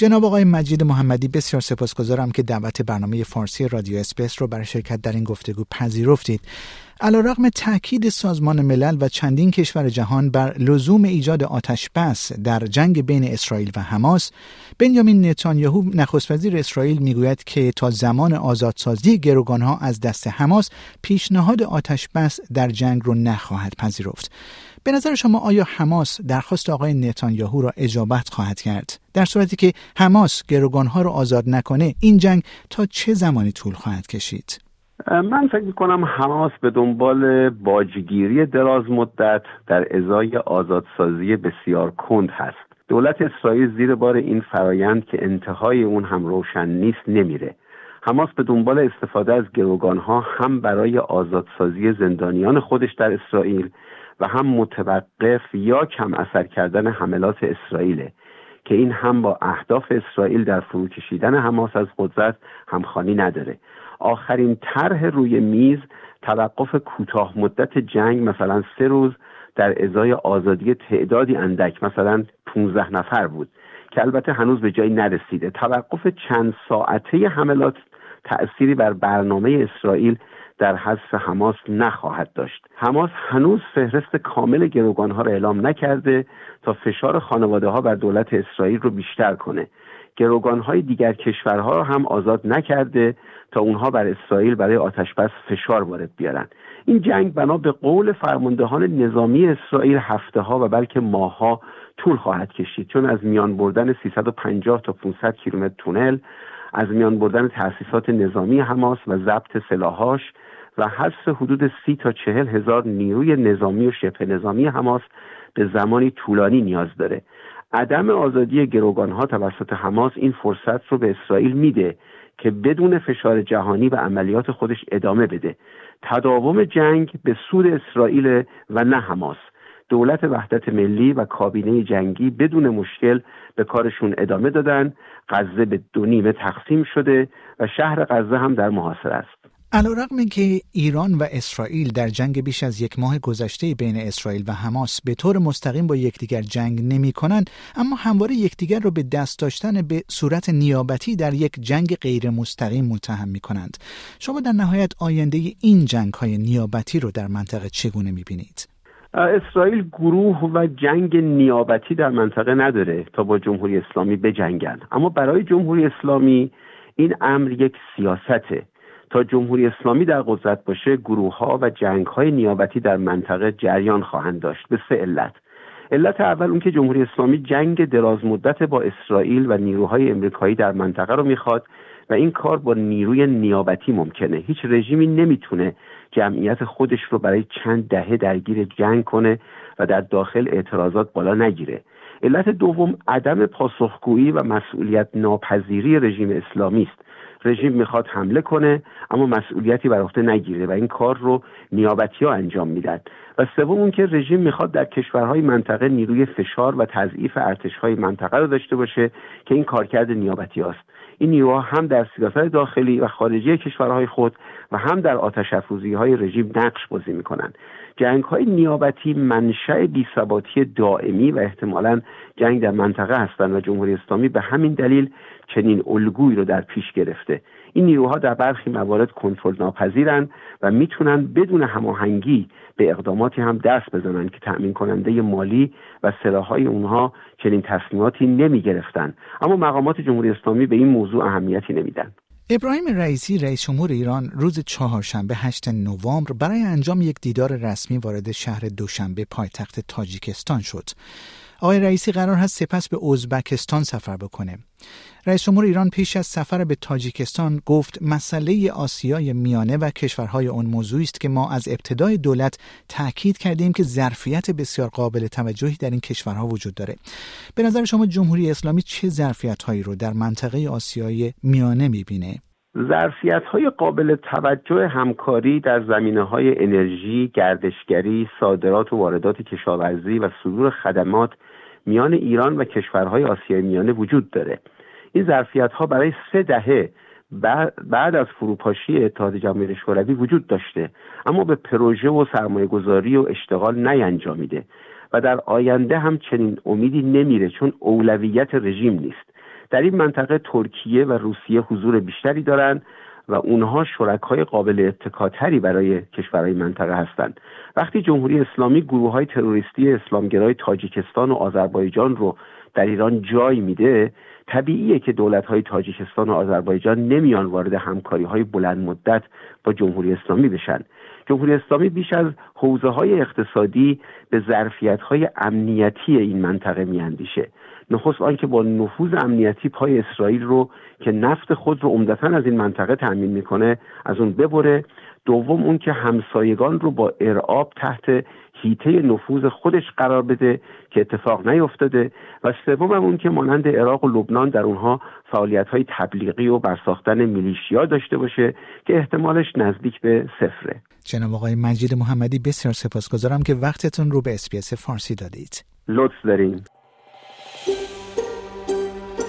جناب آقای مجید محمدی بسیار سپاسگزارم که دعوت برنامه فارسی رادیو SBS رو برای شرکت در این گفتگو پذیرفتید. رغم تاکید سازمان ملل و چندین کشور جهان بر لزوم ایجاد آتش بس در جنگ بین اسرائیل و حماس بنیامین نتانیاهو نخست وزیر اسرائیل می‌گوید که تا زمان آزادسازی گروگانها از دست حماس پیشنهاد آتش بس در جنگ رو نخواهد پذیرفت به نظر شما آیا حماس درخواست آقای نتانیاهو را اجابت خواهد کرد؟ در صورتی که حماس گروگانها را آزاد نکنه این جنگ تا چه زمانی طول خواهد کشید؟ من فکر می‌کنم حماس به دنبال باجگیری دراز مدت در ازای آزادسازی بسیار کند هست. دولت اسرائیل زیر بار این فرایند که انتهای اون هم روشن نیست نمیره. حماس به دنبال استفاده از گروگانها هم برای آزادسازی زندانیان خودش در اسرائیل و هم متوقف یا کم اثر کردن حملات اسرائیله که این هم با اهداف اسرائیل در فرو کشیدن حماس از قدرت همخوانی نداره. آخرین طرح روی میز توقف کوتاه مدت جنگ مثلا سه روز در ازای آزادی تعدادی اندک مثلا 15 نفر بود که البته هنوز به جایی نرسیده. توقف چند ساعته حملات تأثیری بر برنامه اسرائیل در حذف حماس نخواهد داشت. حماس هنوز فهرست کامل گروگانها را اعلام نکرده تا فشار خانواده ها بر دولت اسرائیل رو بیشتر کنه. گروگانهای دیگر کشورها را هم آزاد نکرده تا اونها بر اسرائیل برای آتشبس فشار وارد بیارن. این جنگ بنا به قول فرماندهان نظامی اسرائیل هفته ها و بلکه ماهها طول خواهد کشید. چون از میان بردن 350 تا 500 کیلومتر تونل از میان بردن تأسیسات نظامی حماس و ضبط سلاحاش و حذف حدود سی تا چهل هزار نیروی نظامی و شبه نظامی حماس به زمانی طولانی نیاز داره. عدم آزادی گروگان ها توسط حماس این فرصت رو به اسرائیل میده که بدون فشار جهانی و عملیات خودش ادامه بده. تداوم جنگ به سود اسرائیل و نه حماس. دولت وحدت ملی و کابینه جنگی بدون مشکل به کارشون ادامه دادن. غزه به دو نیمه تقسیم شده و شهر غزه هم در محاصره است. علیرغم که ایران و اسرائیل در جنگ بیش از یک ماه گذشته بین اسرائیل و حماس به طور مستقیم با یکدیگر جنگ نمی کنند اما همواره یکدیگر را به دست داشتن به صورت نیابتی در یک جنگ غیر مستقیم متهم می کنند. شما در نهایت آینده این جنگ های نیابتی رو در منطقه چگونه می بینید؟ اسرائیل گروه و جنگ نیابتی در منطقه نداره تا با جمهوری اسلامی بجنگن. اما برای جمهوری اسلامی این امر یک سیاسته. تا جمهوری اسلامی در قدرت باشه گروه ها و جنگ های نیابتی در منطقه جریان خواهند داشت. به سه علت. علت اول اون که جمهوری اسلامی جنگ دراز مدت با اسرائیل و نیروهای امریکایی در منطقه رو می‌خواد و این کار با نیروی نیابتی ممکنه. هیچ رژیمی نمی‌تونه جمعیت خودش رو برای چند دهه درگیر جنگ کنه و در داخل اعتراضات بالا نگیره. علت دوم عدم پاسخگویی و مسئولیت ناپذیری رژیم اسلامی است. رژیم می‌خواد حمله کنه اما مسئولیتی بر عهده نگیره و این کار رو نیابتی ها انجام میدن. و سوم اون که رژیم می‌خواد در کشورهای منطقه نیروی فشار و تضعیف ارتشهای منطقه رو داشته باشه که این کارکرد نیابتی هاست. این نیروها هم در سیاست داخلی و خارجی کشورهای خود و هم در آتش افروزی های رژیم نقش بازی می‌کنند. جنگ های نیابتی منشأ بیثباتی دائمی و احتمالا جنگ در منطقه هستند و جمهوری اسلامی به همین دلیل چنین الگویی رو در پیش گرفته. این نیروها در برخی موارد کنترل ناپذیرند و می‌تونن بدون هماهنگی به اقداماتی هم دست بزنند که تأمین کننده مالی و سلاحهای اونها چنین تصمیماتی نمی گرفتن. اما مقامات جمهوری اسلامی به این موضوع اهمیتی نمیدن ابراهیم رئیسی رئیس جمهور ایران روز چهارشنبه 8 نوامبر برای انجام یک دیدار رسمی وارد شهر دوشنبه پایتخت تاجیکستان شد. آقای رئیسی قرار هست سپس به ازبکستان سفر بکنه. رئیس جمهور ایران پیش از سفر به تاجیکستان گفت مسئله آسیای میانه و کشورهای آن موضوعی است که ما از ابتدای دولت تاکید کردیم که ظرفیت بسیار قابل توجهی در این کشورها وجود داره. به نظر شما جمهوری اسلامی چه ظرفیت هایی رو در منطقه آسیای میانه می‌بینه؟ ظرفیت های قابل توجه همکاری در زمینه های انرژی، گردشگری، صادرات و واردات کشاورزی و صدور خدمات میان ایران و کشورهای آسیای میانه وجود داره. این ظرفیت ها برای سه دهه بعد از فروپاشی اتحاد جماهیر شوروی وجود داشته اما به پروژه و سرمایه گذاری و اشتغال نینجامیده و در آینده هم چنین امیدی نمیره چون اولویت رژیم نیست. در این منطقه ترکیه و روسیه حضور بیشتری دارند و اونها شرکای قابل اتکاتری برای کشورهای منطقه هستند. وقتی جمهوری اسلامی گروه های تروریستی اسلامگرای تاجیکستان و آذربایجان رو در ایران جای میده طبیعیه که دولت های تاجیکستان و آذربایجان نمیان وارد همکاری های بلند مدت با جمهوری اسلامی بشن. جمهوری اسلامی بیش از حوزه های اقتصادی به ظرفیت های امنیتی این منطقه میاندیشه. نخست آنکه با نفوذ امنیتی پای اسرائیل رو که نفت خود رو عمدتا از این منطقه تأمین می‌کنه از اون ببره. دوم اون که همسایگان رو با ارعاب تحت هیته نفوذ خودش قرار بده که اتفاق نیفتاده. و سوم اون که مانند عراق و لبنان در اونها فعالیت های تبلیغی و برساختن میلیشیا داشته باشه که احتمالش نزدیک به صفره. جناب آقای مجید محمدی بسیار سپاسگزارم که وقتتون رو به SBS فارسی دادید. لطف دارین